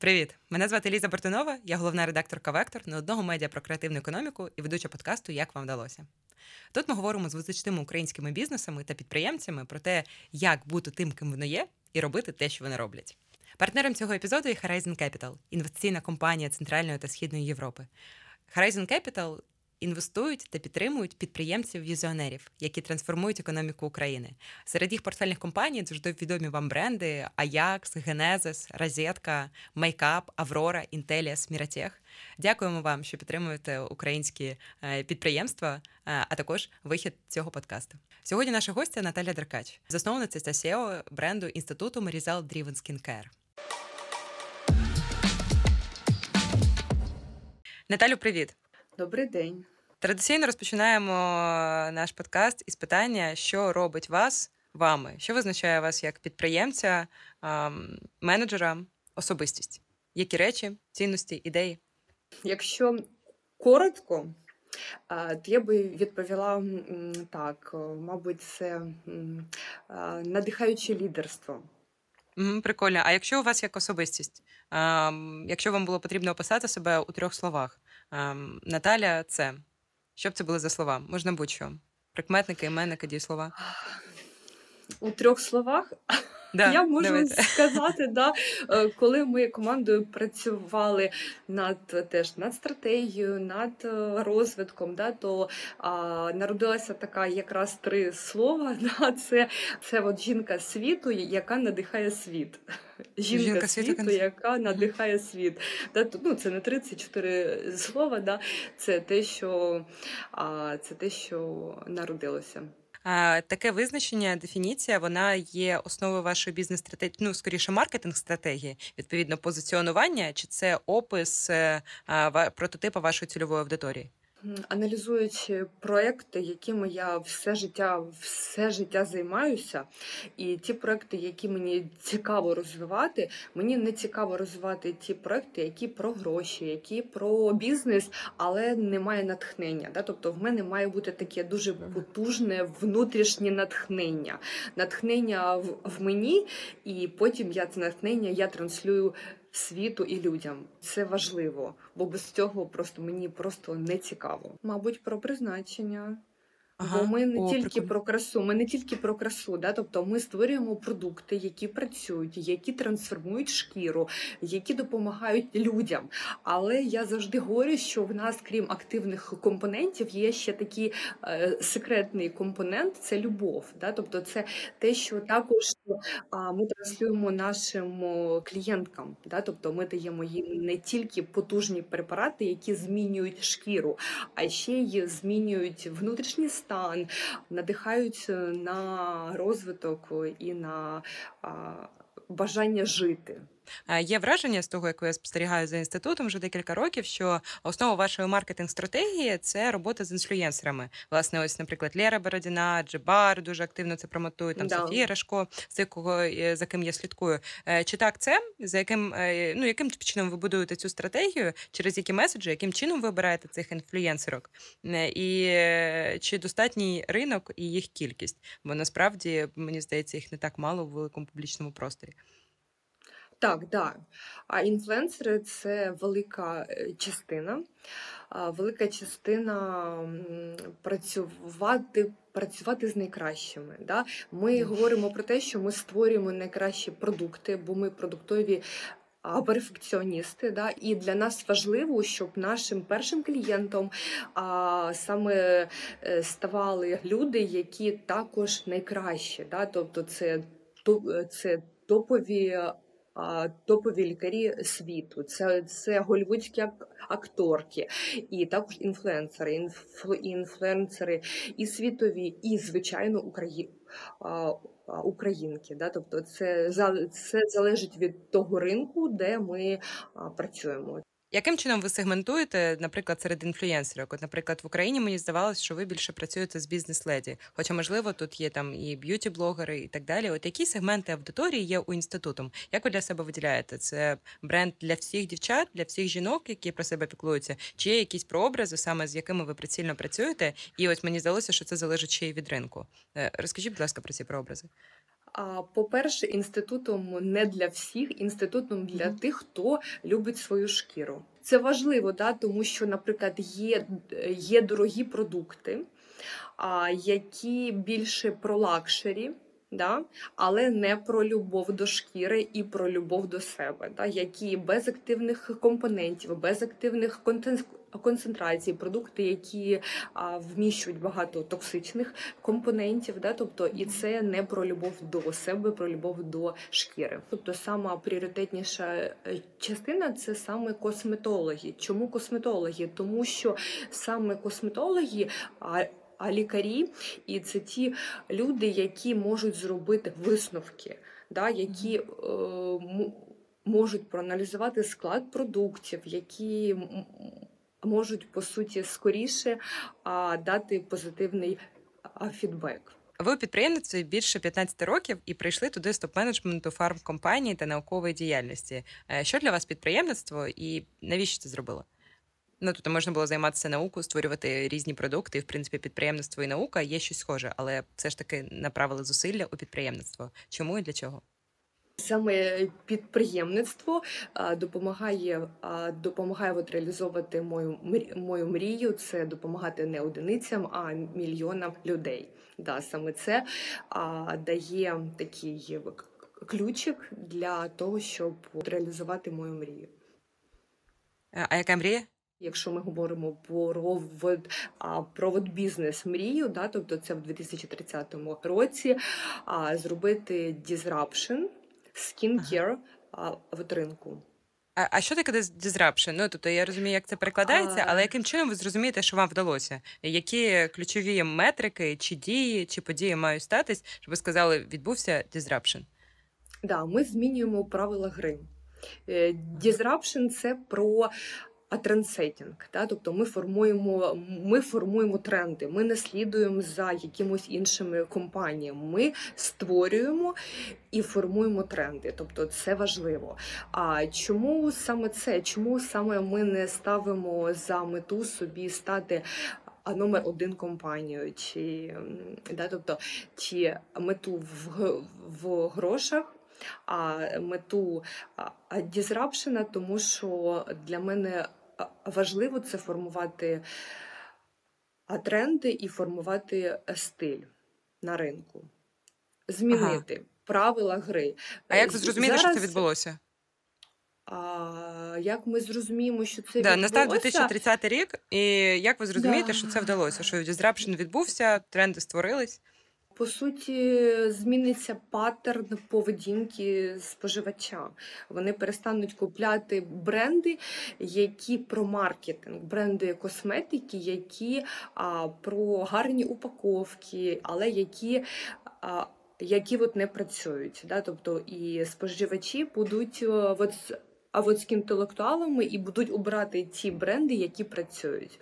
Привіт! Мене звати Ліза Бартунова, я головна редакторка Вектор на одного медіа про креативну економіку і ведуча подкасту Як вам вдалося. Тут ми говоримо з визначними українськими бізнесами та підприємцями про те, як бути тим, ким воно є, і робити те, що вони роблять. Партнером цього епізоду є Horizon Capital – інвестиційна компанія Центральної та Східної Європи. Horizon Capital інвестують та підтримують підприємців-візіонерів, які трансформують економіку України. Серед їх портфельних компаній завжди відомі вам бренди: Ajax, Genesis, Розетка, Makeup, Аврора, Intellias, Miratech. Дякуємо вам, що підтримуєте українські е, підприємства, е, а також вихід цього подкасту. Сьогодні наша гостя Наталя Деркач, засновниця та SEO бренду інституту Marizal Driven Skincare. Наталю, привіт! Добрий день. Традиційно розпочинаємо наш подкаст із питання, що робить вас вами, що визначає вас як підприємця, менеджера, особистість, які речі, цінності, ідеї? Якщо коротко, то я би відповіла так: мабуть, це надихаюче лідерство. Прикольно. А якщо у вас як особистість, якщо вам було потрібно описати себе у трьох словах, Наталя, це що б це були за слова? Можна будь-що. Прикметники, іменники, дієслова. У трьох словах Да, я можу давайте. сказати, да, е, коли ми командою працювали над теж над стратегією, над е, розвитком, да, то а, народилася така якраз три слова. Да, Це це от жінка світу, яка надихає світ. Жінка, жінка світу, світу, яка надихає світ. Да, ну, Це не 34 слова, да, це те, що а, це те, що народилося. Таке визначення, дефініція, вона є основою вашої бізнес-стратегії, ну скоріше маркетинг-стратегії, відповідно позиціонування, чи це опис е, прототипу вашої цільової аудиторії? Аналізуючи проекти, якими я все життя все життя займаюся, і ті проекти, які мені цікаво розвивати, мені не цікаво розвивати ті проекти, які про гроші, які про бізнес, але немає натхнення. Да? Тобто в мене має бути таке дуже потужне внутрішнє натхнення, натхнення в, в мені, і потім я це натхнення я транслюю світу і людям. Це важливо, бо без цього просто мені просто не цікаво. Мабуть, про призначення. Ага. Бо ми не О, тільки прикольно. про красу, ми не тільки про красу, да? тобто ми створюємо продукти, які працюють, які трансформують шкіру, які допомагають людям. Але я завжди говорю, що в нас, крім активних компонентів, є ще такий е, секретний компонент це любов. Да? Тобто, це те, що також а, ми транслюємо нашим клієнткам. Да? Тобто ми даємо їм не тільки потужні препарати, які змінюють шкіру, а ще й змінюють внутрішній стан стан, надихають е, на розвиток і на бажання жити. Є враження з того, як я спостерігаю за інститутом вже декілька років, що основа вашої маркетинг-стратегії це робота з інфлюєнсерами. Власне, ось, наприклад, Лера Бородіна, Джебар дуже активно це промотують, там да. Софія Рашко, з кого е, за ким я слідкую. Е, чи так це за яким е, ну яким чином ви будуєте цю стратегію, через які меседжі, яким чином ви обираєте цих інфлюєнсерок? І чи достатній ринок і їх кількість? Бо насправді мені здається, їх не так мало в великому публічному просторі. Так, да. А інфлюенсери це велика е, частина. Велика частина працювати працювати з найкращими. Да? Ми говоримо про те, що ми створюємо найкращі продукти, бо ми продуктові. Перфекціоністи, да, і для нас важливо, щоб нашим першим клієнтом а, саме е, ставали люди, які також найкращі. Да, Тобто, це це топові топові лікарі світу, це це голівудські акторки, і також інфлюенсери, інфлю, інфлюенсери і світові, і звичайно Украї... українки. Да? Тобто, це це залежить від того ринку, де ми працюємо. Яким чином ви сегментуєте, наприклад, серед інфлюєнсерів? От, наприклад, в Україні мені здавалося, що ви більше працюєте з бізнес-леді, хоча, можливо, тут є там і б'юті-блогери, і так далі. От які сегменти аудиторії є у інституту? Як ви для себе виділяєте? Це бренд для всіх дівчат, для всіх жінок, які про себе піклуються, чи є якісь прообрази, саме з якими ви прицільно працюєте? І ось мені здалося, що це залежить ще й від ринку. Е, розкажіть, будь ласка, про ці прообрази. По-перше, INSTYTUTUM не для всіх, INSTYTUTUM для тих, хто любить свою шкіру. Це важливо, да, тому що, наприклад, є, є дорогі продукти, які більше про luxury. Да? Але не про любов до шкіри і про любов до себе, да? які без активних компонентів, без активних концентрацій, продукти, які а, вміщують багато токсичних компонентів, да? тобто і це не про любов до себе, про любов до шкіри. Тобто сама пріоритетніша е, частина це саме косметологи. Чому косметологи? Тому що саме косметологи. А, а лікарі, і це ті люди, які можуть зробити висновки, да, які е, можуть проаналізувати склад продуктів, які можуть по суті скоріше дати позитивний фідбек. Ви у підприємництві більше 15 років і прийшли туди з топ-менеджменту фармкомпанії та наукової діяльності. Е, Що для вас підприємництво і навіщо це зробило? Ну, тобто можна було займатися наукою, створювати різні продукти, і в принципі підприємництво і наука є щось схоже, але все ж таки направили зусилля у підприємництво. Чому і для чого? Саме підприємництво допомагає, допомагає от реалізовувати мою мою мрію. Це допомагати не одиницям, а мільйонам людей. Да, саме це дає такий ключик для того, щоб реалізувати мою мрію. Е, А яка мрія? Якщо ми говоримо про вод, а, про бізнес мрію, да, тобто це в 2030 році а, зробити disruption, skincare ага. в ринку. А, а що таке disruption? Ну тобто я розумію, як це перекладається, А- але яким чином ви зрозумієте, що вам вдалося? Які ключові метрики, чи дії, чи події мають статись, щоб ви сказали, відбувся disruption? Да, ми змінюємо правила гри. Е, Disruption – це про а, трендсетінг. Да? Тобто ми формуємо, ми формуємо тренди, ми не слідуємо за якимось іншими компаніями. Ми створюємо і формуємо тренди. Тобто це важливо. А чому саме це? Чому саме ми не ставимо за мету собі стати а, номер один компанією, чи да, тобто чи мету в, в грошах? А мету а, дізрапшена, тому що для мене важливо це формувати тренди і формувати е, стиль на ринку, змінити правила гри. А як ви З- зрозуміли, що це відбулося? А, як ми зрозуміємо, що це Да, настав відбулося? 2030 рік, і як ви зрозумієте, Да. що це вдалося? Що disruption відбувся, тренди створились? По суті, зміниться паттерн поведінки споживача. Вони перестануть купляти бренди, які про маркетинг, бренди косметики, які а, про гарні упаковки, але які. А, які от не працюють, да? тобто і споживачі будуть от, а інтелектуалами і будуть обирати ті бренди, які працюють.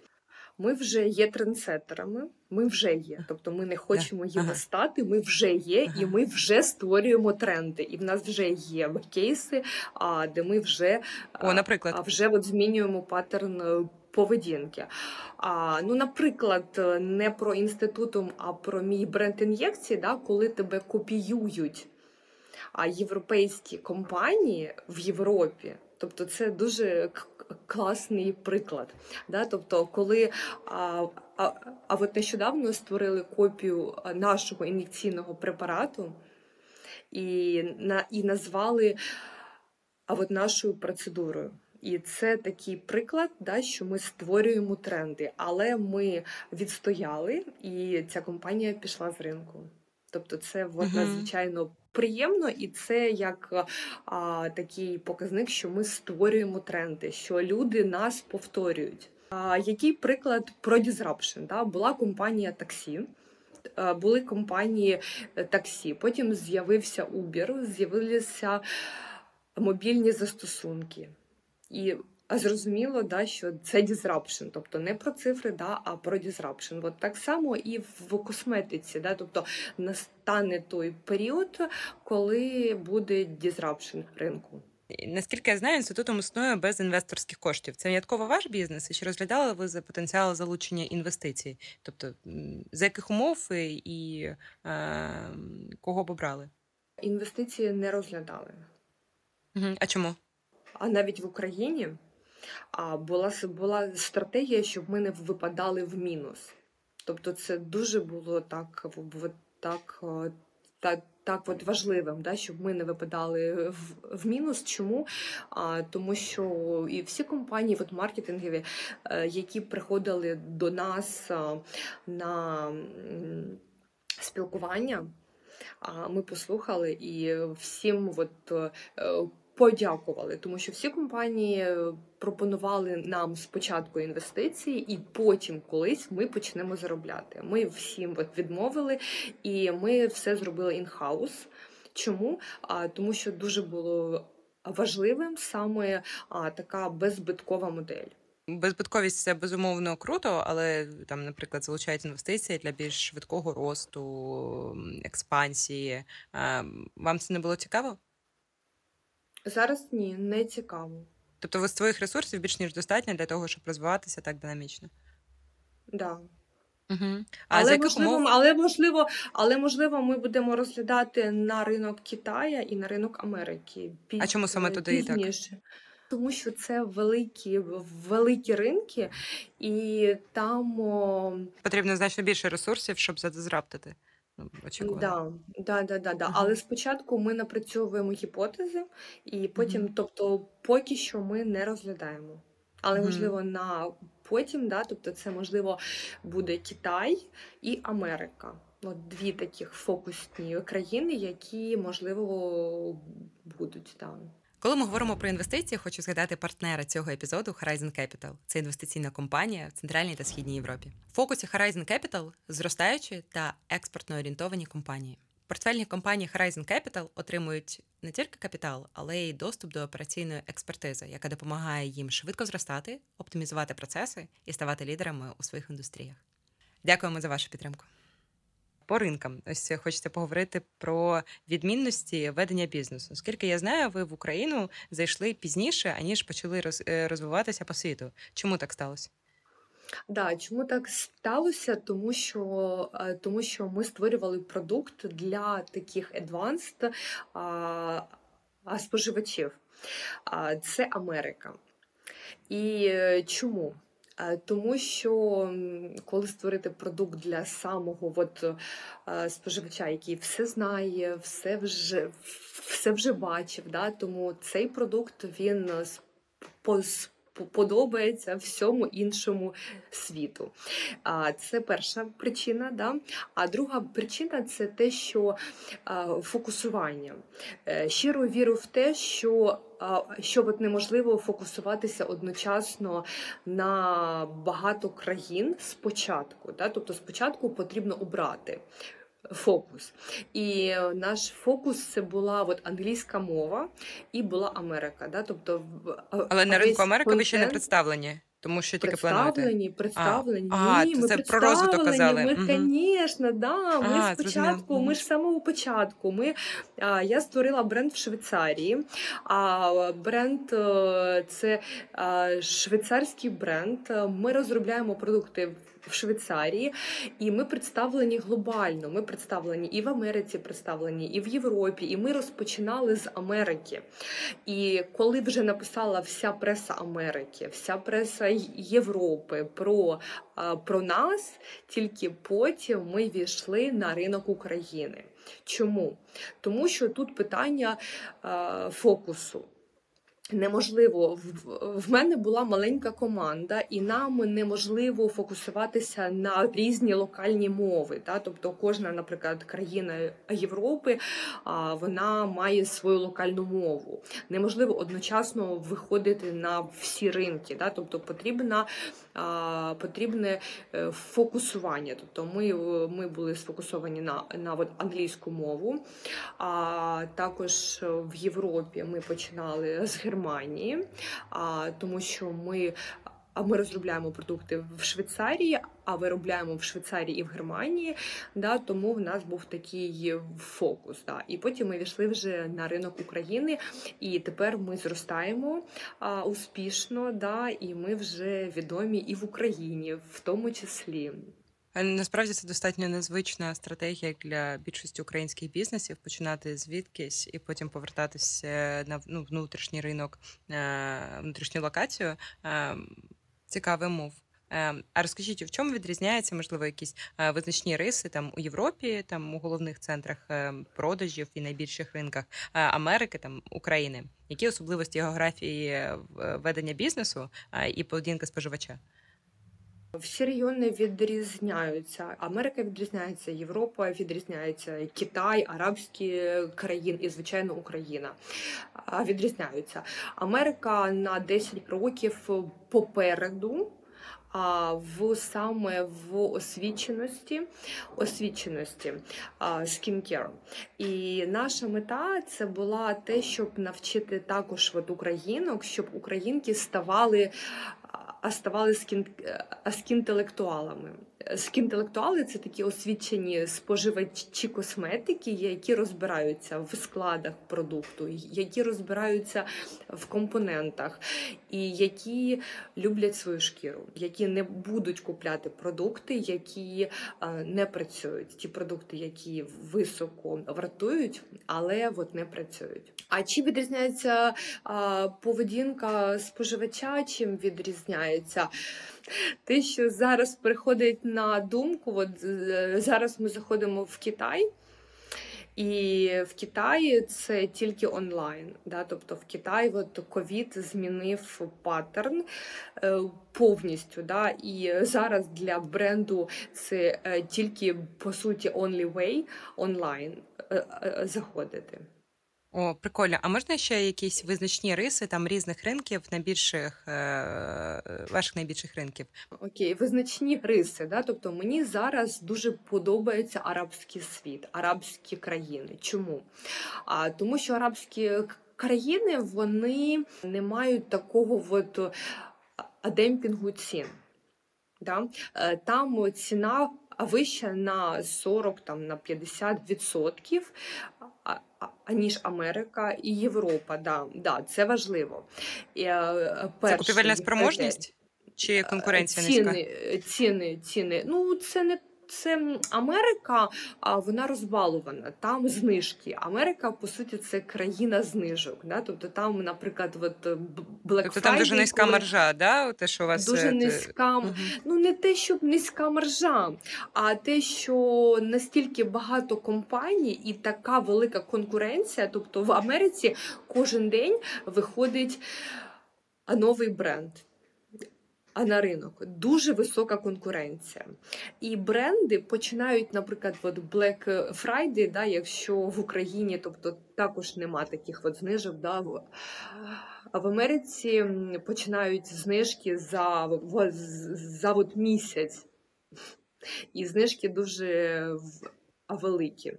Ми вже є трендсеттерами, ми вже є. Тобто ми не хочемо ага. стати, ми вже є, і ми вже створюємо тренди. І в нас вже є кейси, а, де ми вже, О, наприклад. а, вже от змінюємо паттерн е, поведінки. А, ну, наприклад, е, не про інститутом, а про мій бренд ін'єкції, да, коли тебе копіюють а європейські компанії в Європі. Тобто це дуже класний приклад. Да? Тобто, коли а, а, а от нещодавно створили копію нашого ін'єкційного препарату і, на, і назвали а от нашою процедурою. І це такий приклад, да, що ми створюємо тренди, але ми відстояли, і ця компанія пішла з ринку. Тобто, це от, надзвичайно приємно, і це як а, такий показник, що ми створюємо тренди, що люди нас повторюють. А, який приклад про disruption? Да? Була компанія таксі. е, Були компанії е, таксі. Потім з'явився Uber, з'явилися мобільні застосунки. І зрозуміло, да, що це disruption, тобто не про цифри, да, а про disruption. От так само і в косметиці, да, тобто настане той період, коли буде disruption ринку. Наскільки я знаю, інститутом існує без інвесторських коштів. Це винятково ваш бізнес? І чи розглядали ви за потенціал залучення інвестицій? Тобто, за яких умов і, і е, кого б обрали? Інвестиції не розглядали. А чому? А навіть в Україні була була стратегія, щоб ми не випадали в мінус. Тобто, це дуже було так так, так, так от важливим, да, щоб ми не випадали в, в мінус. Чому? А, Тому що і всі компанії, от маркетингові, е, які приходили до нас на спілкування. Ми послухали і всім от е, подякували, тому що всі компанії пропонували нам спочатку інвестиції, і потім колись ми почнемо заробляти. Ми всім відмовили, і ми все зробили інхаус. Чому? А тому, що дуже було важливим саме а, така беззбиткова модель. Безбитковість це безумовно круто, але там, наприклад, залучають інвестиції для більш швидкого росту, експансії. Вам це не було цікаво? Зараз ні, не цікаво. Тобто, ви з твоїх ресурсів більш ніж достатньо для того, щоб розвиватися так динамічно? Да. Угу. А але, можливо, умов... але можливо, але можливо, ми будемо розглядати на ринок Китаю і на ринок Америки. Під... А чому саме туди і так? Тому що це великі великі ринки, і там о... потрібно значно більше ресурсів, щоб зраптити. Очікувано. Да, да, да, да, Ага. Але спочатку ми напрацьовуємо гіпотези, і потім, Мгм. тобто, поки що ми не розглядаємо. Але Мгм. можливо на потім, да, тобто, це можливо буде Китай і Америка. От дві таких фокусні країни, які можливо будуть там. Коли ми говоримо про інвестиції, хочу згадати партнера цього епізоду Horizon Capital. Це інвестиційна компанія в Центральній та Східній Європі. В фокусі Horizon Capital зростаючі та експортно орієнтовані компанії. Портфельні компанії Horizon Capital отримують не тільки капітал, але й доступ до операційної експертизи, яка допомагає їм швидко зростати, оптимізувати процеси і ставати лідерами у своїх індустріях. Дякуємо за вашу підтримку по ринкам. Ось хочеться поговорити про відмінності ведення бізнесу. Оскільки я знаю, ви в Україну зайшли пізніше, аніж почали е, розвиватися по світу. Чому так сталося? Да, чому так сталося? Тому що е, тому що ми створювали продукт для таких advanced а, споживачів. Це Америка. І е, чому? Тому що коли створити продукт для самого от, е, споживача, який все знає, все вже все вже бачив, да? тому цей продукт він подобається всьому іншому світу. Це перша причина. Да? А друга причина це те, що фокусування. Е, щиро віру в те, що що от неможливо фокусуватися одночасно на багато країн спочатку. Да? Тобто спочатку потрібно обрати фокус. І наш фокус це була от англійська мова і була Америка. Да? Тобто, Але на ринку Америки ви ще не представлені. Тому що тільки представлені, представлені. А, Ні, ми це про розвиток казали. Ми, звісно, да. Ми а, спочатку, ми ж самого початку. Ми, а, Я створила бренд в Швейцарії, а бренд е, це а, швейцарський бренд. Ми розробляємо продукти в Швейцарії, і ми представлені глобально. Ми представлені і в Америці, представлені, і в Європі. І ми розпочинали з Америки. І коли вже написала вся преса Америки, вся преса Європи про, про нас, тільки потім ми війшли на ринок України. Чому? Тому що тут питання фокусу. Неможливо в мене була маленька команда, і нам неможливо фокусуватися на різні локальні мови. Та? Тобто, кожна, наприклад, країна Європи вона має свою локальну мову. Неможливо одночасно виходити на всі ринки. Та? Тобто потрібна потрібне е, фокусування. Тобто ми ми були сфокусовані на на англійську мову, а також в Європі ми починали з Германії, а, тому що ми. А ми розробляємо продукти в Швейцарії, а виробляємо в Швейцарії і в Германії. Да, Тому в нас був такий фокус. Да. І потім ми війшли вже на ринок України, і тепер ми зростаємо а, успішно, да, і ми вже відомі і в Україні, в тому числі. Насправді це достатньо незвична стратегія для більшості українських бізнесів починати звідкись і потім повертатися на ну, внутрішній ринок, е, внутрішню локацію. Е, цікавий мов. А розкажіть, в чому відрізняється, можливо, якісь визначні риси там у Європі, там у головних центрах продажів і найбільших ринках Америки, там України? Які особливості географії ведення бізнесу і поведінка споживача? Всі регіони відрізняються. Америка відрізняється, Європа відрізняється, Китай, арабські країни і, звичайно, Україна відрізняються. Америка на 10 років попереду. А в саме в освіченості, освіченості скінкер. І наша мета це була те, щоб навчити також от українок, щоб українки ставали а ставали скінтелектуалами. Скінтелектуали це такі освічені споживачі косметики, які розбираються в складах продукту, які розбираються в компонентах, і які люблять свою шкіру, які не будуть купляти продукти, які не працюють. Ті продукти, які високо вартують, але от не працюють. А чи відрізняється поведінка споживача? Чим відрізняється? Те, що зараз приходить на думку, от е, зараз ми заходимо в Китай. І в Китаї це тільки онлайн. Да? Тобто в Китаї ковід змінив паттерн е, повністю. Да? І зараз для бренду це е, тільки по суті only way онлайн заходити. О, прикольно. А можна ще якісь визначні риси там різних ринків, найбільших е, ваших найбільших ринків? Окей, визначні риси. Да? Тобто мені зараз дуже подобається арабський світ, арабські країни. Чому? А тому, що арабські країни вони не мають такого от демпінгу цін. Да? Е, там ціна вища на 40 там, на 50%, аніж Америка і Європа. Да, да, Це важливо. Перший, це купівельна спроможність чи конкуренція ціни, низька? Ціни, ціни. Ну, це не Америка, а вона розбалована. Там знижки. Америка, по суті, це країна знижок. Да? Тобто там, наприклад, от е, Black Тобто там дуже низька коли... маржа, да? Те, що у вас дуже е, низька. Угу. Ну не те, щоб низька маржа, а те, що настільки багато компаній і така велика конкуренція. Тобто в Америці кожен день виходить новий бренд на ринок дуже висока конкуренція. І бренди починають, наприклад, от Black Friday, да, якщо в Україні, тобто також нема таких от знижок. Да, а в Америці починають знижки за за от місяць. І знижки дуже великі.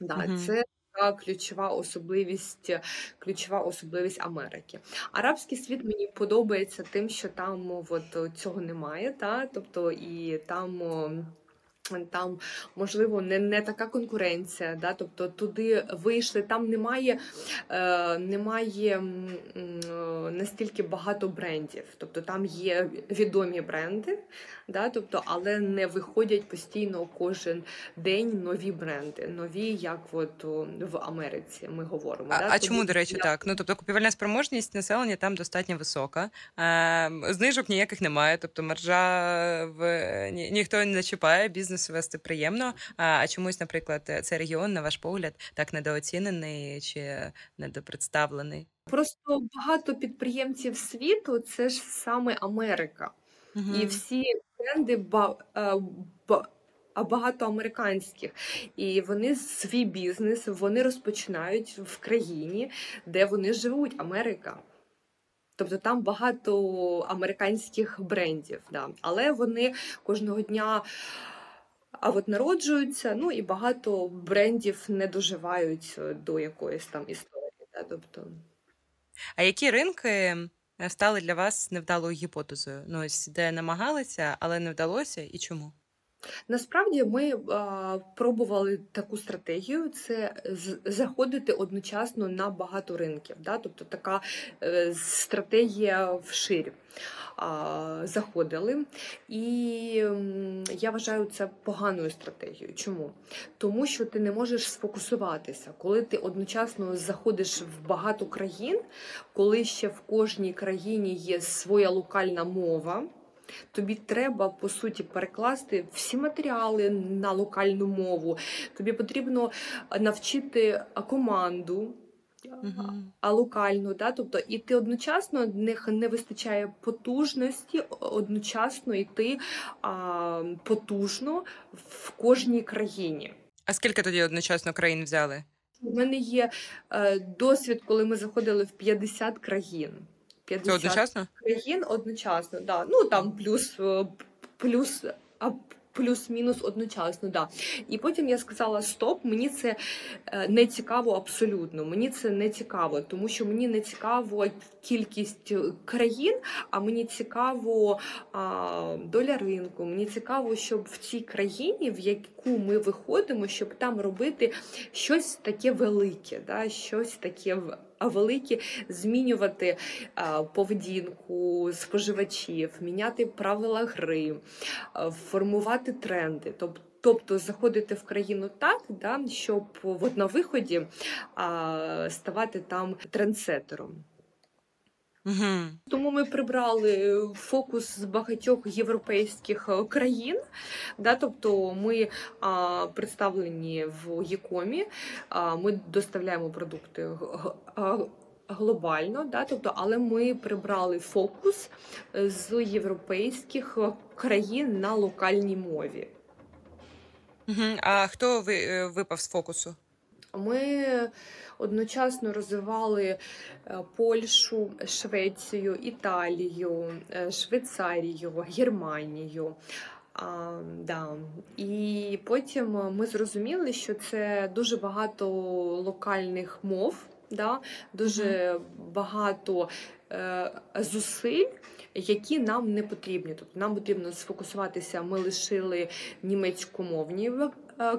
Да, mm Це ключова особливість, ключова особливість Америки. Арабський світ мені подобається тим, що там от цього немає, та тобто і там. Там можливо не не така конкуренція, да, тобто туди вийшли, там немає е, немає е, настільки багато брендів. Тобто там є відомі бренди, да, тобто, але не виходять постійно кожен день нові бренди, нові, як от в Америці ми говоримо. А, да? а чому, до речі, я... так? Ну тобто купівельна спроможність населення там достатньо висока, е, знижок ніяких немає, тобто маржа в ні, ніхто не чіпає бізнес бізнес вести приємно. А чомусь, наприклад, цей регіон, на ваш погляд, так недооцінений чи недопредставлений? Просто багато підприємців світу це ж саме Америка, угу. і всі бренди ба, е, ба, багато американських, і вони свій бізнес вони розпочинають в країні, де вони живуть. Америка. Тобто там багато американських брендів, да. але вони кожного дня а от народжуються, ну і багато брендів не доживають е, до якоїсь там історії. Да? Тобто... А які ринки е, стали для вас невдалою гіпотезою? Ну, ось де намагалися, але не вдалося, і чому? Насправді ми а, пробували таку стратегію: це заходити одночасно на багато ринків. Да? Тобто така е, стратегія вширь. А, заходили. І я вважаю це поганою стратегією. Чому? Тому що ти не можеш сфокусуватися, коли ти одночасно заходиш в багато країн, коли ще в кожній країні є своя локальна мова. Тобі треба по суті перекласти всі матеріали на локальну мову. Тобі потрібно навчити команду. А локальну, да? тобто і ти одночасно не, не вистачає потужності, одночасно йти а, потужно в кожній країні. А скільки тоді одночасно країн взяли? У мене є е, досвід, коли ми заходили в 50 країн. 50 Це одночасно? країн одночасно, да. Ну там плюс е, плюс плюс-мінус одночасно. Да. І потім я сказала: Стоп, мені це е, не цікаво абсолютно. Мені це не цікаво, тому що мені не цікаво кількість е, країн, а мені цікаво а, доля ринку. Мені цікаво, щоб в цій країні, в яку ми виходимо, щоб там робити щось таке велике, да, щось таке великі змінювати поведінку споживачів, міняти правила гри, формувати тренди. Тобто заходити в країну так, да, щоб от на виході а, ставати там трендсетером. Угу. Тому ми прибрали фокус з багатьох європейських е, країн. Да, Тобто ми а, представлені в ЄКОМі, а, ми доставляємо продукти глобально, да, тобто, але ми прибрали фокус з європейських країн на локальній мові. Угу. А хто ви, е, випав з фокусу? Ми одночасно розвивали е, Польщу, Швецію, Італію, е, Швейцарію, Германію. А, да. І потім ми зрозуміли, що це дуже багато локальних мов, да? дуже багато е, зусиль, які нам не потрібні. Тобто нам потрібно сфокусуватися. Ми лишили німецькомовні Е,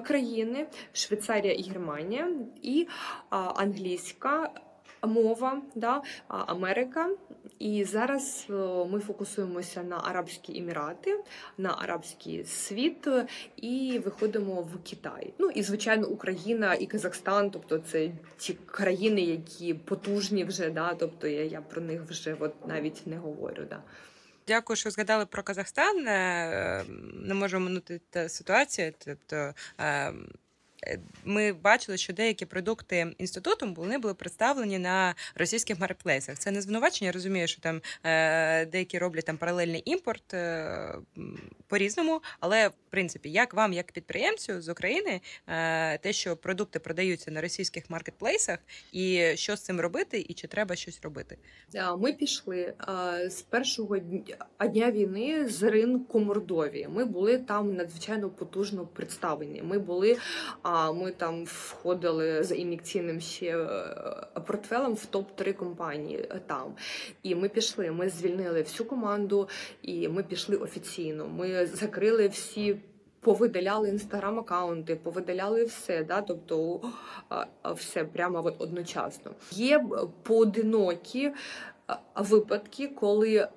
країни Швейцарія і Германія, і англійська мова, да, Америка. І зараз е, ми фокусуємося на Арабські Емірати, на арабський світ і виходимо в Китай. Ну і звичайно, Україна і Казахстан, тобто це ті країни, які потужні вже, да, тобто я я про них вже от навіть не говорю. Да. Дякую, що згадали про Казахстан. Е, не можу минути та ситуацію. Тобто ем, ми бачили, що деякі продукти інституту вони були представлені на російських маркетплейсах. Це не звинувачення. Я розумію, що там е, деякі роблять там паралельний імпорт е, по-різному. Але в принципі, як вам, як підприємцю з України, е, те, що продукти продаються на російських маркетплейсах, і що з цим робити, і чи треба щось робити? Ми пішли е, з першого дня війни з ринку Мордовії. Ми були там надзвичайно потужно представлені. Ми були. А ми там входили за ін'єкційним ще е, портфелем в топ-3 компанії е, там. І ми пішли. Ми звільнили всю команду, і ми пішли офіційно. Ми закрили всі. Повидаляли інстаграм-аккаунти, повидаляли все, да, тобто все прямо от одночасно. Є поодинокі випадки, коли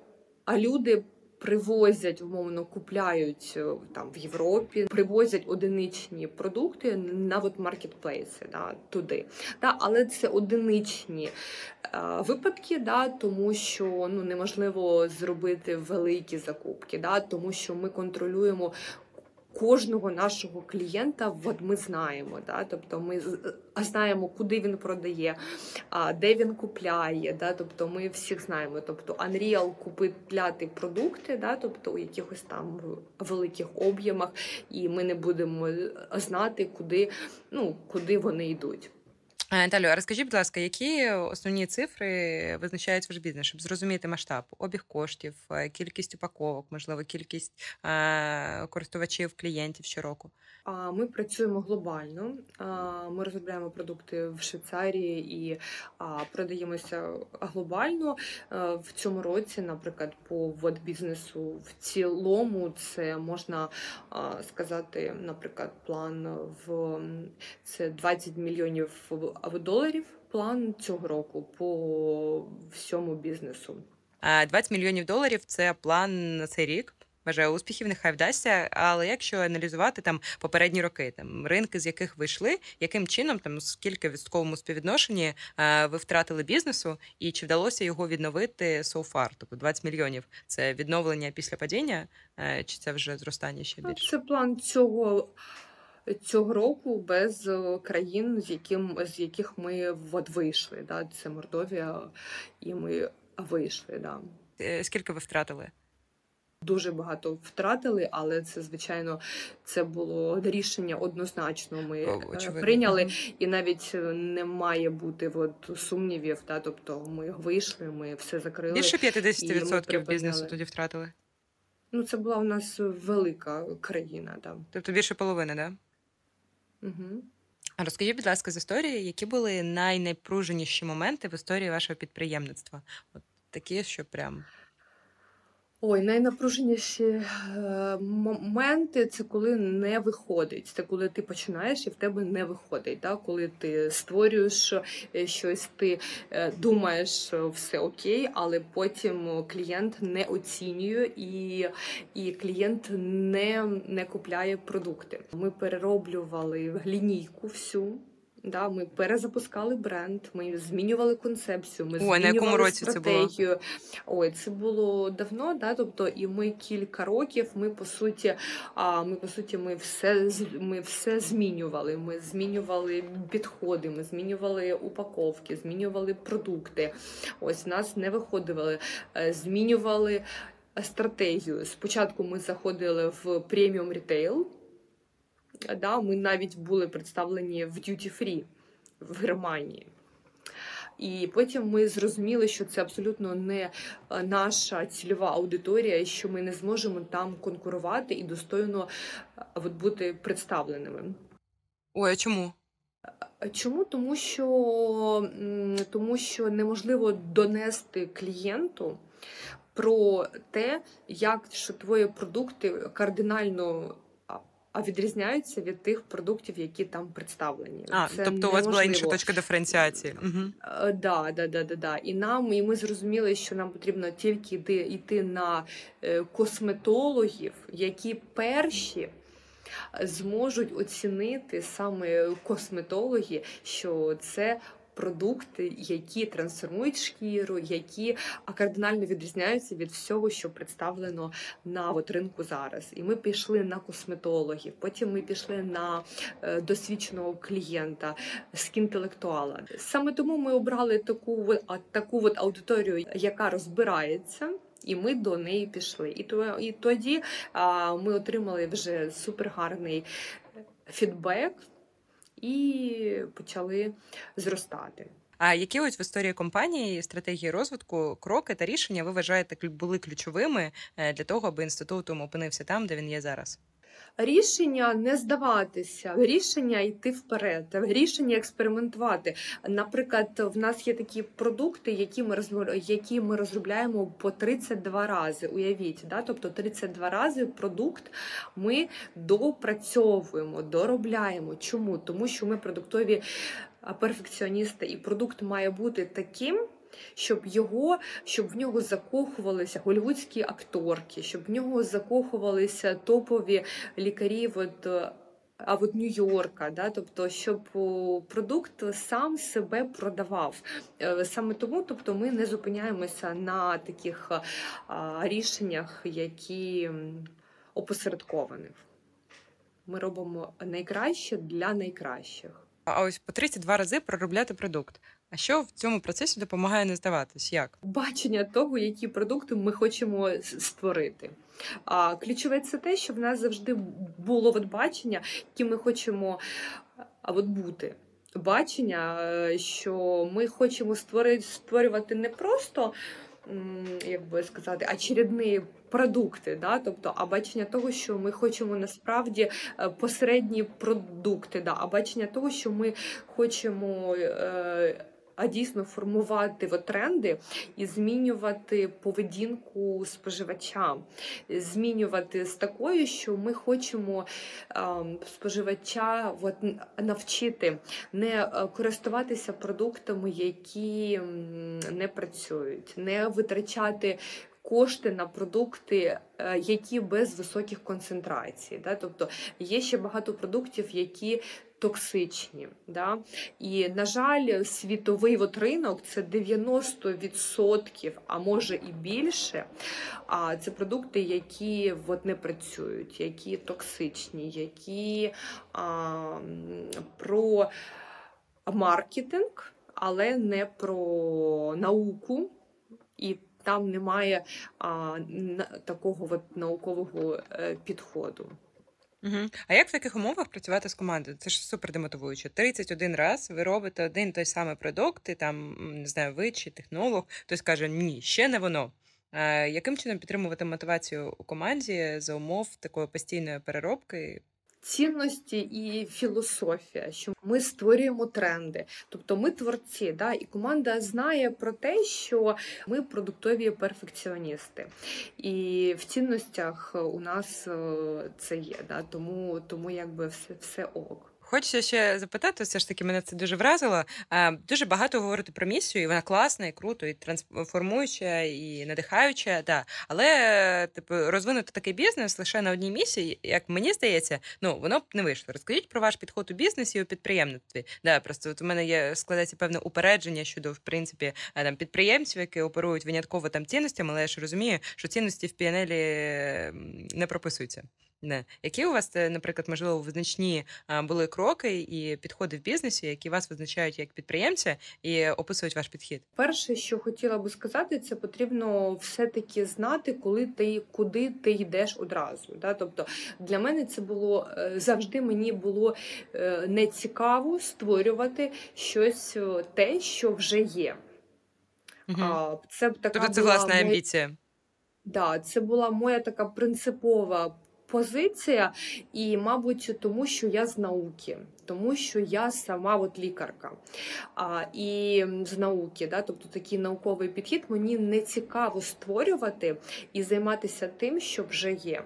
люди привозять, умовно, купляють е, там в Європі, привозять одиничні продукти на от маркетплейси да, туди. Да, Але це одиничні е, випадки, да, тому що ну неможливо зробити великі закупки, да, тому що ми контролюємо кожного нашого клієнта от ми знаємо. Да? Тобто ми знаємо, куди він продає, де він купляє. Да? Тобто ми всіх знаємо. Тобто Unreal купляти продукти, да? тобто у якихось там великих об'ємах, і ми не будемо знати, куди, ну, куди вони йдуть. Наталю, а розкажіть, будь ласка, які основні цифри визначають ваш бізнес, щоб зрозуміти масштаб, обіг коштів, кількість упаковок, можливо, кількість користувачів, клієнтів щороку? Ми працюємо глобально. Ми розробляємо продукти в Швейцарії і продаємося глобально. Е, В цьому році, наприклад, по веб-бізнесу в цілому це можна сказати, наприклад, план в це 20 мільйонів в- доларів. План цього року по всьому бізнесу. Е, 20 мільйонів доларів це план на цей рік. Бажаю успіхів, нехай вдасться. Але якщо аналізувати там попередні роки, там ринки, з яких ви йшли, яким чином там скільки в відсотковому співвідношенні е, ви втратили бізнесу, і чи вдалося його відновити so far? Тобто 20 мільйонів це відновлення після падіння, е, чи це вже зростання ще більше? Це план цього, цього року без е, країн, з, яким, з яких ми от вийшли. Да? Це Мордовія, і ми вийшли. Да. Е, Скільки ви втратили? Дуже багато втратили, але це, звичайно, це було рішення однозначно. Ми е, очевидно. прийняли, і навіть не має бути от, сумнівів. Да? Тобто ми вийшли, ми все закрили. Більше і ми 50% бізнесу тоді втратили. Ну, це була у нас велика країна. Да. Тобто більше половини, да? Угу. Розкажіть, будь ласка, з історії, які були найнепруженіші моменти в історії вашого підприємництва? От такі, що прям Ой, найнапруженіші е, моменти це коли не виходить. Це коли ти починаєш і в тебе не виходить. Да? Коли ти створюєш е, щось, ти е, думаєш, все окей, але потім клієнт не оцінює і, і клієнт не, не купляє продукти. Ми перероблювали лінійку всю. Да, ми перезапускали бренд, ми змінювали концепцію, ми Ой, на якому році це було? Ой, це було давно, да, тобто, і ми кілька років. Ми по суті, а ми по суті, ми все ми все змінювали. Ми змінювали підходи, ми змінювали упаковки, змінювали продукти. Ось нас не виходили, е, змінювали стратегію. Спочатку ми заходили в преміум рітейл. Да, ми навіть були представлені в Duty Free в Германії. І потім ми зрозуміли, що це абсолютно не е, наша цільова аудиторія, що ми не зможемо там конкурувати і достойно е, от бути представленими. ой, а чому? Чому? Тому що, тому що неможливо донести клієнту про те, як що твої продукти кардинально а- відрізняються від тих продуктів, які там представлені. А, Це тобто у вас була інша точка диференціації. Угу. Е, Да, да, да, да, да. І нам, і ми зрозуміли, що нам потрібно тільки йти, йти на е, косметологів, які перші зможуть оцінити саме косметологи, що це. Продукти, які трансформують шкіру, які кардинально відрізняються від всього, що представлено на от, ринку зараз. І ми пішли на косметологів, потім ми пішли на е, досвідченого клієнта, скінтелектуала. Саме тому ми обрали таку таку от аудиторію, яка розбирається. І ми до неї пішли. І то і тоді а, ми отримали вже супергарний фідбек і почали зростати. А які ось в історії компанії стратегії розвитку, кроки та рішення ви вважаєте були ключовими е, для того, аби інститутом опинився там, де він є зараз? Рішення не здаватися, рішення йти вперед, рішення експериментувати. Наприклад, в нас є такі продукти, які ми які ми розробляємо по 32 рази. Уявіть, да? тобто 32 рази продукт ми допрацьовуємо, доробляємо. Чому? Тому що ми продуктові перфекціоністи, і продукт має бути таким. Щоб його, щоб в нього закохувалися голівудські акторки, щоб в нього закохувалися топові лікарі от, е, а от Нью-Йорка, да? тобто, щоб продукт сам себе продавав. Е, Саме тому, тобто, ми не зупиняємося на таких рішеннях, які опосередковані. Ми робимо найкраще для найкращих. А ось по 32 рази проробляти продукт. А що в цьому процесі допомагає не здаватись? Як? бачення того, які продукти ми хочемо створити. А ключове це те, що в нас завжди було от бачення, які ми хочемо а, от бути. бачення, е, що ми хочемо створити створювати не просто. Як би сказати, очередні продукти, да? тобто, а бачення того, що ми хочемо насправді е, посередні продукти, да? а бачення того, що ми хочемо е, а дійсно формувати тренди і змінювати поведінку споживача, змінювати з такою, що ми хочемо а, споживача от, навчити не е, користуватися продуктами, які не працюють, не витрачати. Кошти на продукти, е, які без високих концентрацій, Да? тобто є ще багато продуктів, які токсичні. Да? І, на жаль, світовий от ринок це 90%, а може і більше. А це продукти, які от не працюють, які токсичні, які а, про маркетинг, але не про науку. І там немає а, такого от наукового е, підходу. Угу. А як в таких умовах працювати з командою? Це ж супер демотивуюче. 31 раз ви робите один той самий продукт, і там не знаю, ви чи технолог, хтось каже, ні, ще не воно. А, яким чином підтримувати мотивацію у команді за умов такої постійної переробки? Цінності і філософія, що ми створюємо тренди, тобто ми творці, да, і команда знає про те, що ми продуктові перфекціоністи, і в цінностях у нас е, це є. Да, Тому тому якби все, все ок. Хочеться ще запитати, все ж таки мене це дуже вразило. Дуже багато говорити про місію, і вона класна, і круто, і трансформуюча, і надихаюча. Да. Але типу, розвинути такий бізнес лише на одній місії, як мені здається, ну воно б не вийшло. Розкажіть про ваш підход у бізнесі і у підприємництві. Да, Просто от у мене є складається певне упередження щодо в принципі там підприємців, які оперують винятково там цінностями, але я ж розумію, що цінності в PNL не прописуються. Не. Які у вас, е, наприклад, можливо, визначні були кроки і підходи в бізнесі, які вас визначають як підприємця і описують ваш підхід? Перше, що хотіла би сказати, це потрібно все-таки знати, коли ти куди ти йдеш одразу. Да? Тобто для мене це було е, завжди мені було е, не створювати щось те, що вже є. Угу. Це така тобто це власна моя... амбіція. Да, це була моя така принципова позиція, і, мабуть, тому що я з науки, тому що я сама от лікарка а, і з науки, да, тобто такий науковий підхід мені не цікаво створювати і займатися тим, що вже є.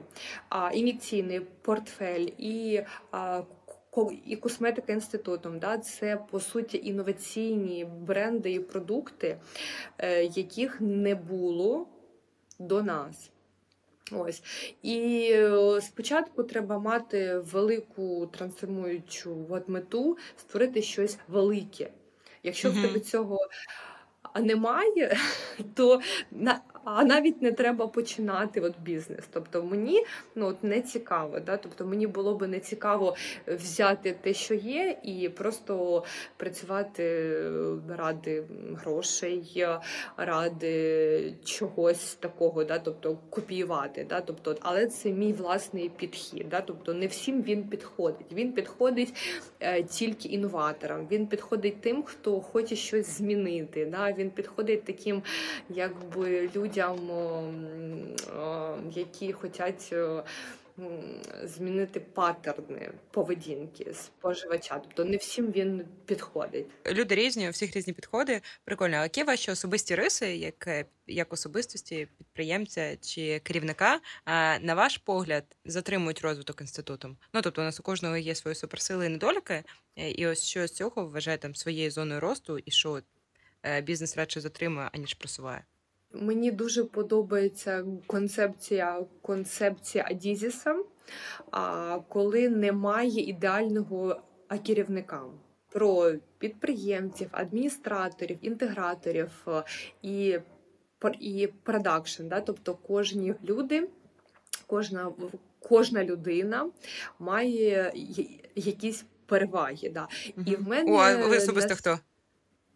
А, Ін'єкційний портфель і а, і косметика інститутом, да, це по суті інноваційні бренди і продукти, е, яких не було до нас. Ось і е, спочатку треба мати велику трансформуючу от мету, створити щось велике. Якщо в тебе цього немає, то на а навіть не треба починати от бізнес. Тобто мені ну от не цікаво. Да? Тобто мені було би не цікаво взяти те, що є, і просто працювати ради грошей, ради чогось такого, да? тобто копіювати. Да? Тобто, але це мій власний підхід. Да? Тобто не всім він підходить. Він підходить е, тільки інноваторам. Він підходить тим, хто хоче щось змінити. Да? Він підходить таким, якби людям людям, які хочуть е, змінити паттерни поведінки споживача. Тобто не всім він підходить. Люди різні, у всіх різні підходи. Прикольно, які ваші особисті риси, як е, як особистості підприємця чи керівника, на ваш погляд, затримують розвиток інститутом? Ну тобто, у нас у кожного є свої суперсили і недоліки, е, і ось що з цього вважає там своєю зоною росту, і що бізнес радше затримує аніж просуває. Мені дуже подобається концепція концепція Адізіса, коли немає ідеального керівника. Про підприємців, адміністраторів, інтеграторів і і продакшн. Да? Тобто кожні люди, кожна кожна людина має якісь переваги. Да? І в мене О, а ви особисто для... хто?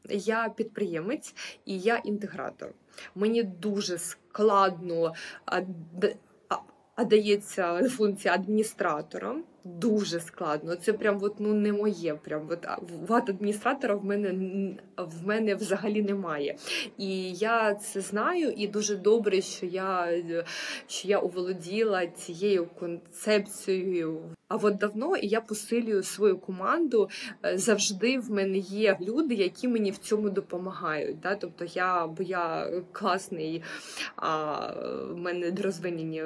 Я підприємець і я інтегратор. Мені дуже складно дається функція адміністратора. Дуже складно. Це прям от, ну не моє. Прям от а, вад адміністратора в мене в мене взагалі немає. І я це знаю, і дуже добре, що я, що я оволоділа цією концепцією. А от давно і я посилюю свою команду. Е, Завжди в мене є люди, які мені в цьому допомагають. Да? Тобто я, бо я класний, а, в мене розвинені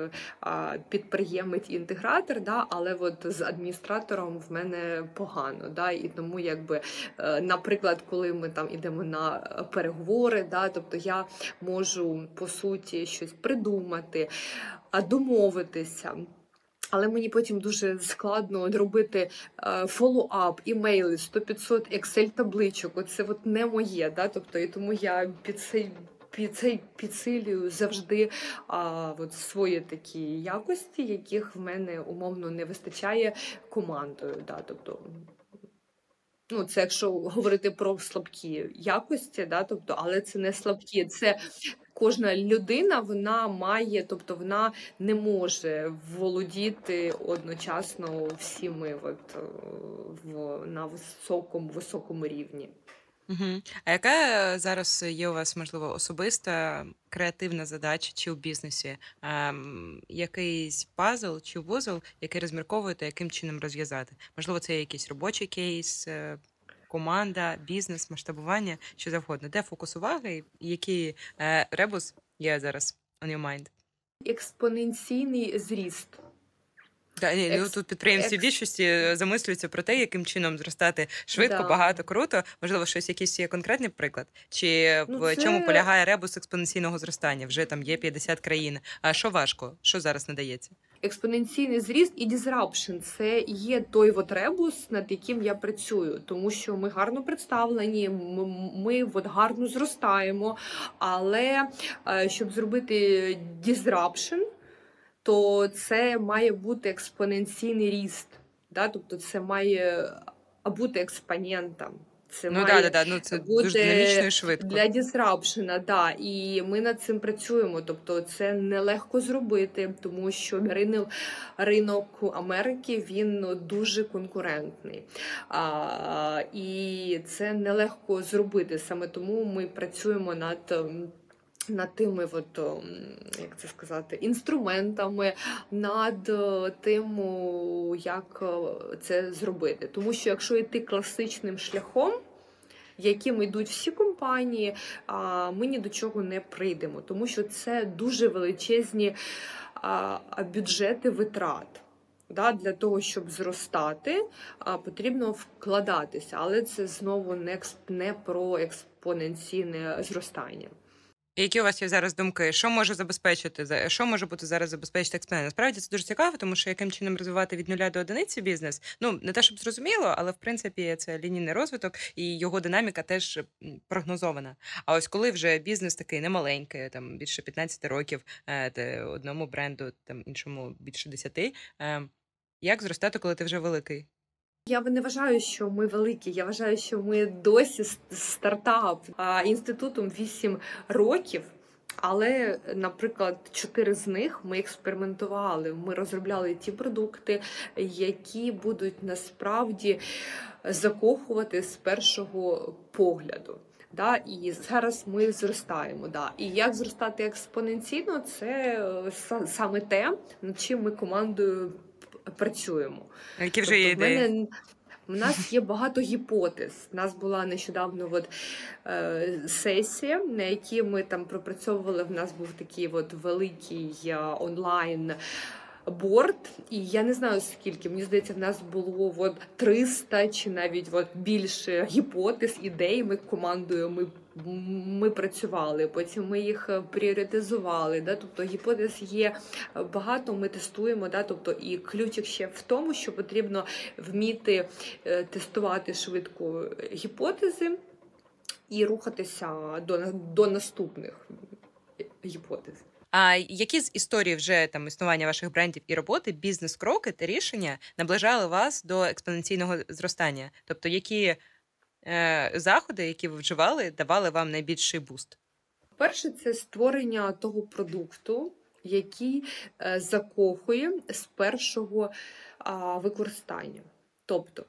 підприємець-інтегратор, да? але от з адміністратором в мене погано. Да? І тому, якби, е, наприклад, коли ми там ідемо на переговори, да? тобто я можу по суті щось придумати, домовитися. Але мені потім дуже складно робити е, фоллоуап, імейли, 100-500 Excel табличок. Оце от не моє. Да? Тобто, і тому я під цей підсилюю завжди а, от свої такі якості, яких в мене умовно не вистачає командою. Да? Тобто, ну, це якщо говорити про слабкі якості, да? тобто, але це не слабкі, це кожна людина вона має, тобто вона не може володіти одночасно всіми от, в, на високому високому рівні. Угу. А яка зараз є у вас, можливо, особиста креативна задача чи у бізнесі? Ем, якийсь пазл чи вузол, який розмірковуєте, яким чином розв'язати? Можливо, це якийсь робочий кейс, е, команда, бізнес, масштабування, що завгодно. Де фокус уваги і який е, ребус є зараз on your mind? Експоненційний зріст. Да, ні, ну, тут підприємці в більшості е, замислюються про те, яким чином зростати швидко, Да. багато, круто. Можливо, щось якийсь є конкретний приклад, чи Ну, в це- чому полягає ребус експоненційного зростання? Вже там є 50 країн. А що важко? Що зараз надається? Експоненційний зріст і disruption – це є той от ребус, над яким я працюю, тому що ми гарно представлені, ми, от гарно зростаємо. Але е, щоб зробити disruption, то це має бути експоненційний ріст. Да? Тобто це має бути експонентом. Це Ну має да, да. Ну це бути дуже динамічно і швидко. для дізрапшена, да, і ми над цим працюємо. Тобто це нелегко зробити, тому що ринок, ринок Америки він дуже конкурентний. А, і це нелегко зробити. Саме тому ми працюємо над. Над тими, от, як це сказати, інструментами, над тим, як це зробити. Тому що якщо йти класичним шляхом, яким йдуть всі компанії, ми ні до чого не прийдемо, тому що це дуже величезні бюджети витрат. Да, для того, щоб зростати, потрібно вкладатися, але це знову не про експоненційне зростання. Які у вас є зараз думки? Що може забезпечити за- що може бути зараз забезпечити експеримент? Насправді це дуже цікаво, тому що яким чином розвивати від нуля до одиниці бізнес? Ну не те, щоб зрозуміло, але в принципі це лінійний розвиток і його динаміка теж прогнозована. А ось коли вже бізнес такий немаленький, там більше 15 років, е, одному бренду, там іншому більше 10, е, як зростати, коли ти вже великий? Я не вважаю, що ми великі. Я вважаю, що ми досі стартап інститутом 8 років. Але, наприклад, чотири з них ми експериментували. Ми розробляли ті продукти, які будуть насправді закохувати з першого погляду. Да, і зараз ми зростаємо. Да. І як зростати експоненційно, це е, саме те, над чим ми командою працюємо. Які вже є Тобто в ідеї? в нас є багато гіпотез. У нас була нещодавно от, е, сесія, на якій ми там пропрацьовували. В нас був такий от великий е, онлайн. Борт, і я не знаю скільки. Мені здається, в нас було от 300 чи навіть от більше гіпотез, ідей. Ми командою ми, ми працювали. Потім ми їх е, пріоритизували. Да? Тобто гіпотез є багато. Ми тестуємо. Да? Тобто, і ключик ще в тому, що потрібно вміти е, тестувати швидко гіпотези і рухатися до, до наступних гіпотез. А які з історій вже там існування ваших брендів і роботи, бізнес-кроки та рішення наближали вас до експоненційного зростання? Тобто, які е, заходи, які ви вживали, давали вам найбільший буст? Перше, це створення того продукту, який е, закохує з першого використання. Тобто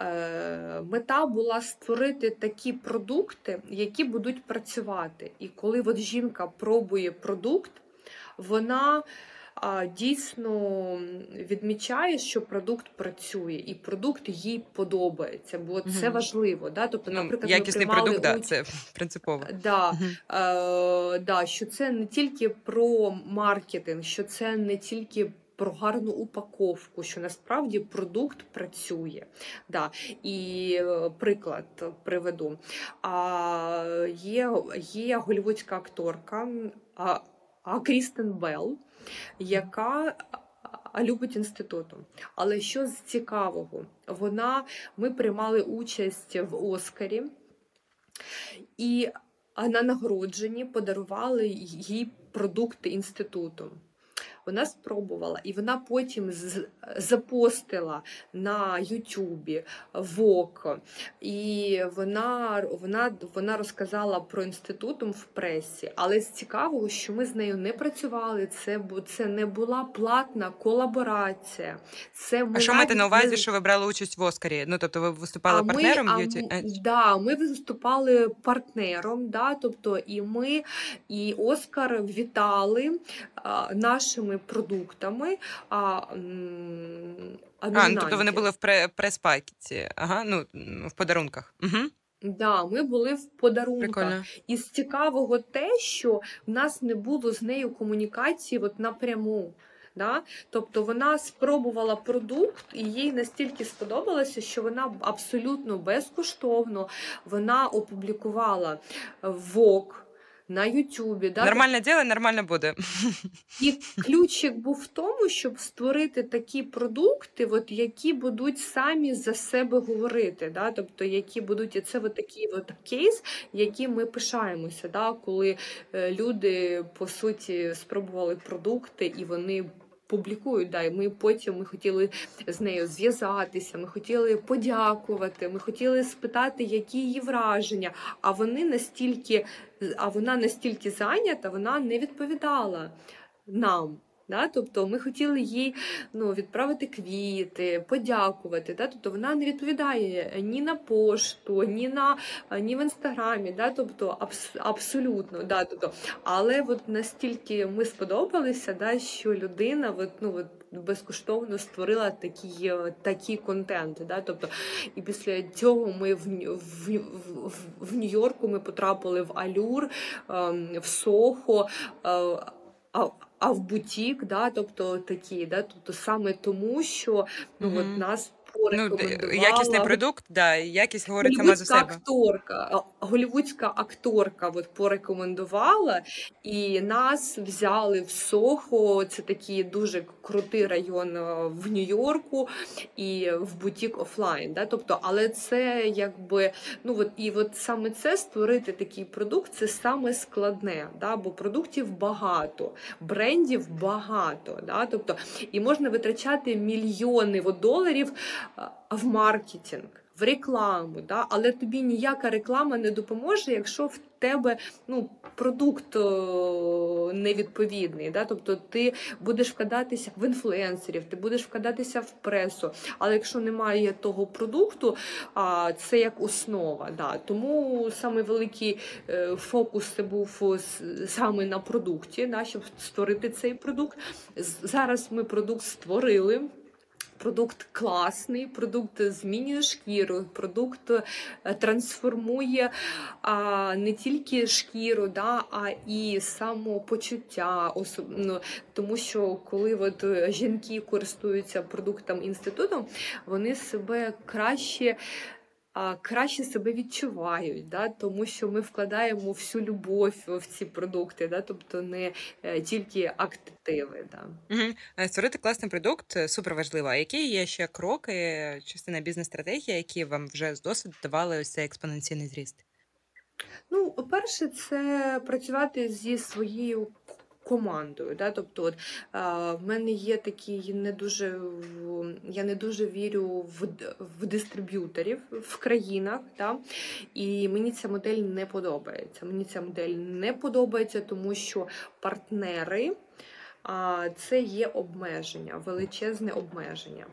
е, мета була створити такі продукти, які будуть працювати. І коли от жінка пробує продукт, вона дійсно відмічає, що продукт працює, і продукт їй подобається, бо це важливо. Да? Тобто, ну, наприклад, якісний продукт, да, це принципово. Да, угу. е, да, Що це не тільки про маркетинг, що це не тільки. Про гарну упаковку, що насправді продукт працює. Да. І е, приклад приведу. А, Є є голівудська акторка а Крістен Белл, яка любить інституту. Але що з цікавого, вона ми приймали участь в Оскарі, і на нагородженні подарували їй продукти інституту вона спробувала, і вона потім запостила на Ютубі ВОК, і вона вона, вона розказала про інститутом в пресі. Але з цікавого, що ми з нею не працювали, це це не була платна колаборація. Це ми А що маєте на увазі, що ви брали участь в Оскарі? Ну тобто ви виступали а партнером? Ми, а, е, да, ми виступали партнером, да, тобто і ми, і Оскар вітали а, нашими продуктами. А, а, ну, тобто вони були в прес-пакеті, ага, ну, в подарунках. Угу. Да, ми були в подарунках. Прикольно. І з цікавого те, що в нас не було з нею комунікації от напряму. Да? Тобто вона спробувала продукт, і їй настільки сподобалося, що вона абсолютно безкоштовно вона опублікувала ВОК на Ютубі. Да? Нормальне діло, нормально буде. І ключик був в тому, щоб створити такі продукти, от, які будуть самі за себе говорити. Да? Тобто, які будуть і це от такий от кейс, яким ми пишаємося, да? коли е, люди по суті спробували продукти і вони публікують. Да, і Ми потім ми хотіли з нею зв'язатися, ми хотіли подякувати, ми хотіли спитати, які її враження. А вони настільки, а вона настільки зайнята, вона не відповідала нам. Да? Тобто ми хотіли їй ну, відправити квіти, подякувати. Да? Тобто вона не відповідає ні на пошту, ні на ні в інстаграмі. Да? Тобто абс, абсолютно. Да? Тобто, Але от настільки ми сподобалися, да, що людина от, ну, от, безкоштовно створила такі такі контенти. Да? Тобто, І після цього ми в в, в, в Нью-Йорку ми потрапили в Алюр, ем, в Сохо. Е, а в бутік, да, тобто такі, да, тобто саме тому, що ну, mm-hmm. от нас Ну, якісний продукт, да, якість говорить сама за себе. акторка, голівудська акторка от порекомендувала, і нас взяли в Сохо. Це такий дуже крутий район в Нью-Йорку і в бутік офлайн. Да? Тобто, але це якби ну от і от саме це створити такий продукт, це саме складне, да? бо продуктів багато, брендів багато. Да? Тобто, і можна витрачати мільйони доларів в маркетинг, в рекламу, да? але тобі ніяка реклама не допоможе, якщо в тебе ну, продукт невідповідний. Да? Тобто ти будеш вкладатися в інфлюенсерів, ти будеш вкладатися в пресу. Але якщо немає того продукту, а це як основа. Да? Тому саме великий е, фокус це був саме на продукті, да? щоб створити цей продукт. Зараз ми продукт створили. Продукт класний, продукт змінює шкіру, продукт е, трансформує а, не тільки шкіру, да, а і самопочуття. Особливо, тому що коли от е, жінки користуються продуктом інституту, вони себе краще краще себе відчувають, да? тому що ми вкладаємо всю любов в ці продукти, да? тобто не е, тільки активи. Да? Угу. Створити класний продукт е, супер важливо. А які є ще кроки, частина бізнес-стратегії, які вам вже з досвіду давали ось цей експоненційний зріст? Ну, перше, це працювати зі своєю командою. Да? Тобто, от, в мене є такий не дуже я не дуже вірю в в дистриб'юторів в країнах. Да? І мені ця модель не подобається. Мені ця модель не подобається, тому що партнери це є обмеження, величезне обмеження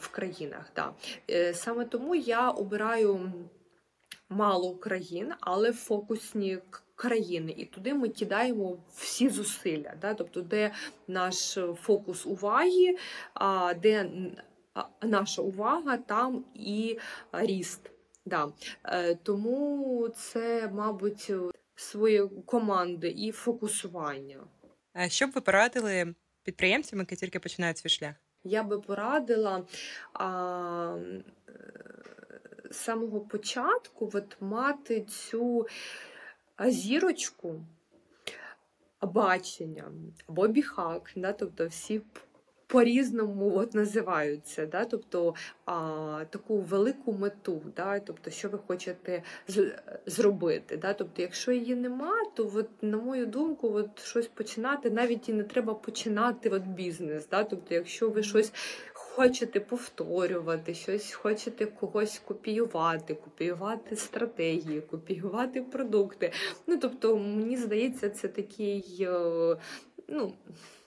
в країнах. Да. Е, Саме тому я обираю мало країн, але фокусні країни. І туди ми кидаємо всі зусилля. Да? Тобто, де наш фокус уваги, а, де наша увага, там і ріст. Да. Е, Тому це, мабуть, свої команди і фокусування. А що б ви порадили підприємцям, які тільки починають свій шлях? Я би порадила а, е, з самого початку от, мати цю зірочку бачення або біхак, да, тобто всі по-різному от називаються, да, тобто а, таку велику мету, да, тобто, що ви хочете з- зробити. Да, тобто, якщо її нема, то от, на мою думку, от, щось починати, навіть і не треба починати от, бізнес. Да, тобто, якщо ви щось хочете повторювати, щось хочете когось копіювати, копіювати стратегії, копіювати продукти. Ну, тобто, мені здається, це такий, е, ну.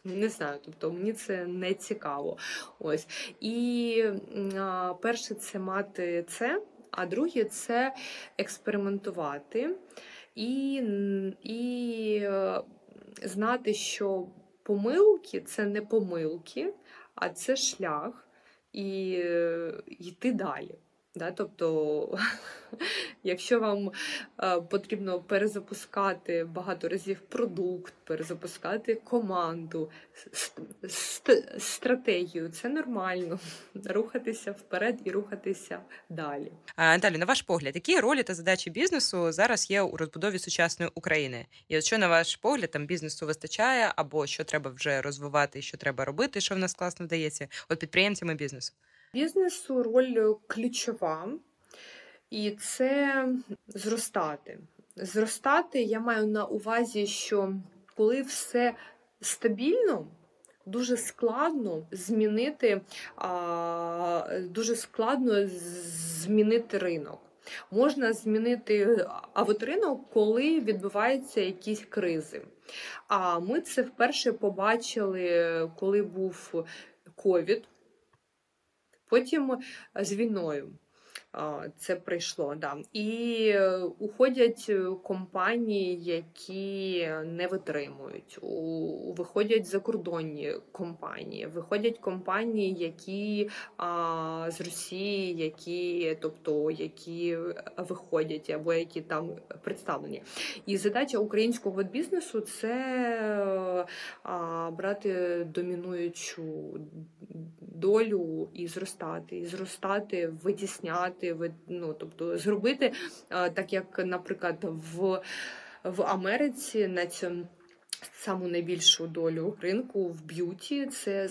Не знаю, тобто мені це не цікаво. Ось. І а, перше це мати це, а друге це експериментувати і, і е, знати, що помилки це не помилки, а це шлях, і е, йти далі. Да? Тобто, якщо вам е, потрібно перезапускати багато разів продукт, перезапускати команду, стратегію, це нормально. Рухатися вперед і рухатися далі. А, Далі, на ваш погляд, які ролі та задачі бізнесу зараз є у розбудові сучасної України? І от що на ваш погляд там бізнесу вистачає, або що треба вже розвивати, що треба робити, що в нас класно вдається, от підприємцям і бізнесу? Бізнесу роль ключова, і це зростати. Зростати я маю на увазі, що коли все стабільно, дуже складно змінити, а, дуже складно змінити ринок. Можна змінити а ринок, коли відбуваються якісь кризи. А ми це вперше побачили, коли був ковід. Потім е, з війною це прийшло. Да. І е, уходять е, компанії, які не витримують. Виходять закордонні компанії, виходять компанії, які а, з Росії, які, тобто, які виходять або які там представлені. І задача українського бізнесу це е, а, брати домінуючу долю і зростати, і зростати, витісняти, ви- ну, тобто зробити так, як, наприклад, в, в Америці на цьому. Саму найбільшу долю ринку в beauty це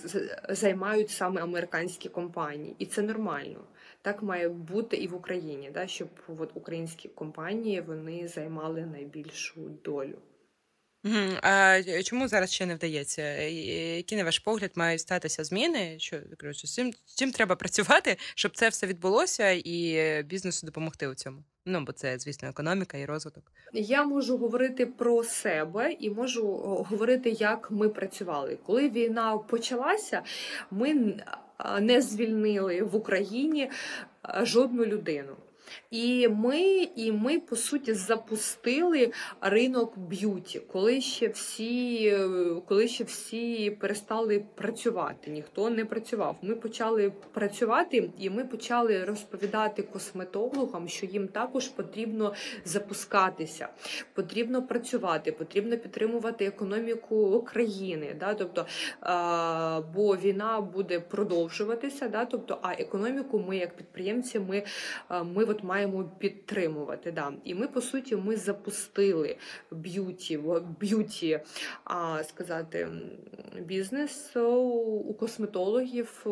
займають саме американські компанії, і це нормально. Так має бути і в Україні, да, щоб от українські компанії вони займали найбільшу долю. Мгм. А е, чому зараз ще не вдається? Е, Які, на ваш погляд, мають статися зміни? Що коротше, з чим, з чим треба працювати, щоб це все відбулося, і е, бізнесу допомогти у цьому? Ну, бо це, звісно, економіка і розвиток. Я можу говорити про себе і можу говорити, як ми працювали. Коли війна почалася, ми не звільнили в Україні жодну людину. І ми, і ми по суті запустили ринок beauty, коли ще всі, коли ще всі перестали працювати. Ніхто не працював. Ми почали працювати, і ми почали розповідати косметологам, що їм також потрібно запускатися, потрібно працювати, потрібно підтримувати економіку країни. Да? Тобто, а, бо війна буде продовжуватися, да? тобто, а економіку ми, як підприємці, ми, ми от маємо підтримувати. Да? І ми, по суті, ми запустили beauty, beauty а, сказати, бізнес у косметологів,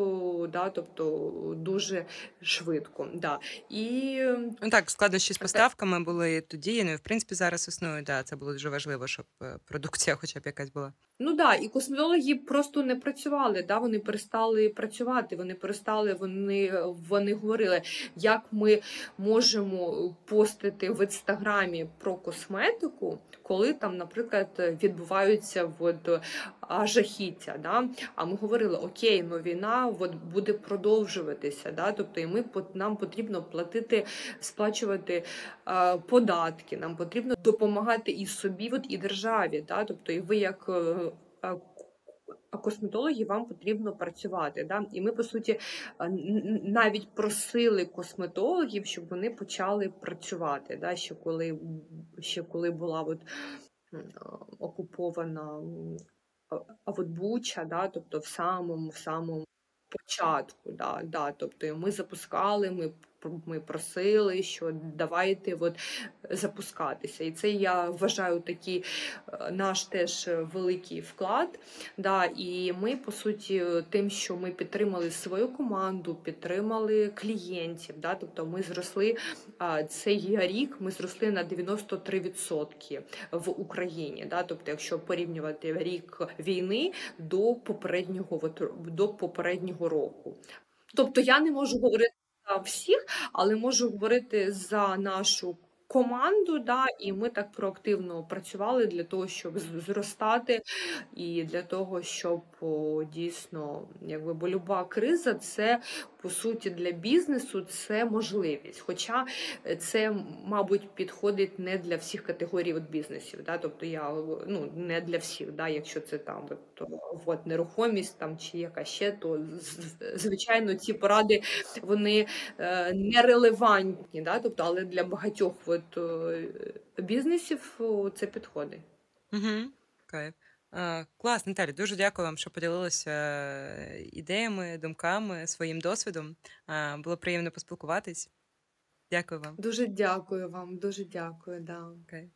да? тобто дуже швидко. Да. І Ну так, складнощі з поставками були тоді, ну і в принципі зараз існують. Да, це було дуже важливо, щоб е, продукція, хоча б якась була. Ну да, і косметологи просто не працювали. Да, вони перестали працювати. Вони перестали, вони вони говорили, як ми можемо постити в інстаграмі про косметику, коли там, наприклад, відбуваються от, жахіття. Да? А ми говорили, окей, ну війна от, буде продовжуватися. Да? Тобто, і ми нам потрібно платити, сплачувати а, податки. Нам потрібно допомагати і собі, от, і державі. Да? Тобто, і ви як а косметологи вам потрібно працювати. Да? І ми, по суті, навіть просили косметологів, щоб вони почали працювати. Да? Ще коли ще коли була от, окупована а от Буча, да? тобто в самому в самому початку. Да? Да? Тобто ми запускали, ми ми просили, що давайте от запускатися. І це я вважаю такий е, наш теж великий вклад. Да, І ми, по суті, тим, що ми підтримали свою команду, підтримали клієнтів. Да, Тобто ми зросли цей рік, ми зросли на 93% в Україні. Да, Тобто, якщо порівнювати рік війни до попереднього до попереднього року. Тобто я не можу говорити всіх, але можу говорити за нашу команду, да, і ми так проактивно працювали для того, щоб зростати, і для того, щоб о, дійсно, якби бо люба криза, це по суті для бізнесу це можливість. Хоча це, мабуть, підходить не для всіх категорій от бізнесів. Да? Тобто я ну не для всіх, да, якщо це там от, от нерухомість там чи яка ще, то звичайно ці поради вони е, нерелевантні, да? тобто, але для багатьох от, от бізнесів це підходить. Угу. Кайф. Клас, Наталі, дуже дякую вам, що поділилися е, ідеями, думками, своїм досвідом. Було приємно поспілкуватись. Дякую вам. Дуже дякую вам, дуже дякую. Да. Окей.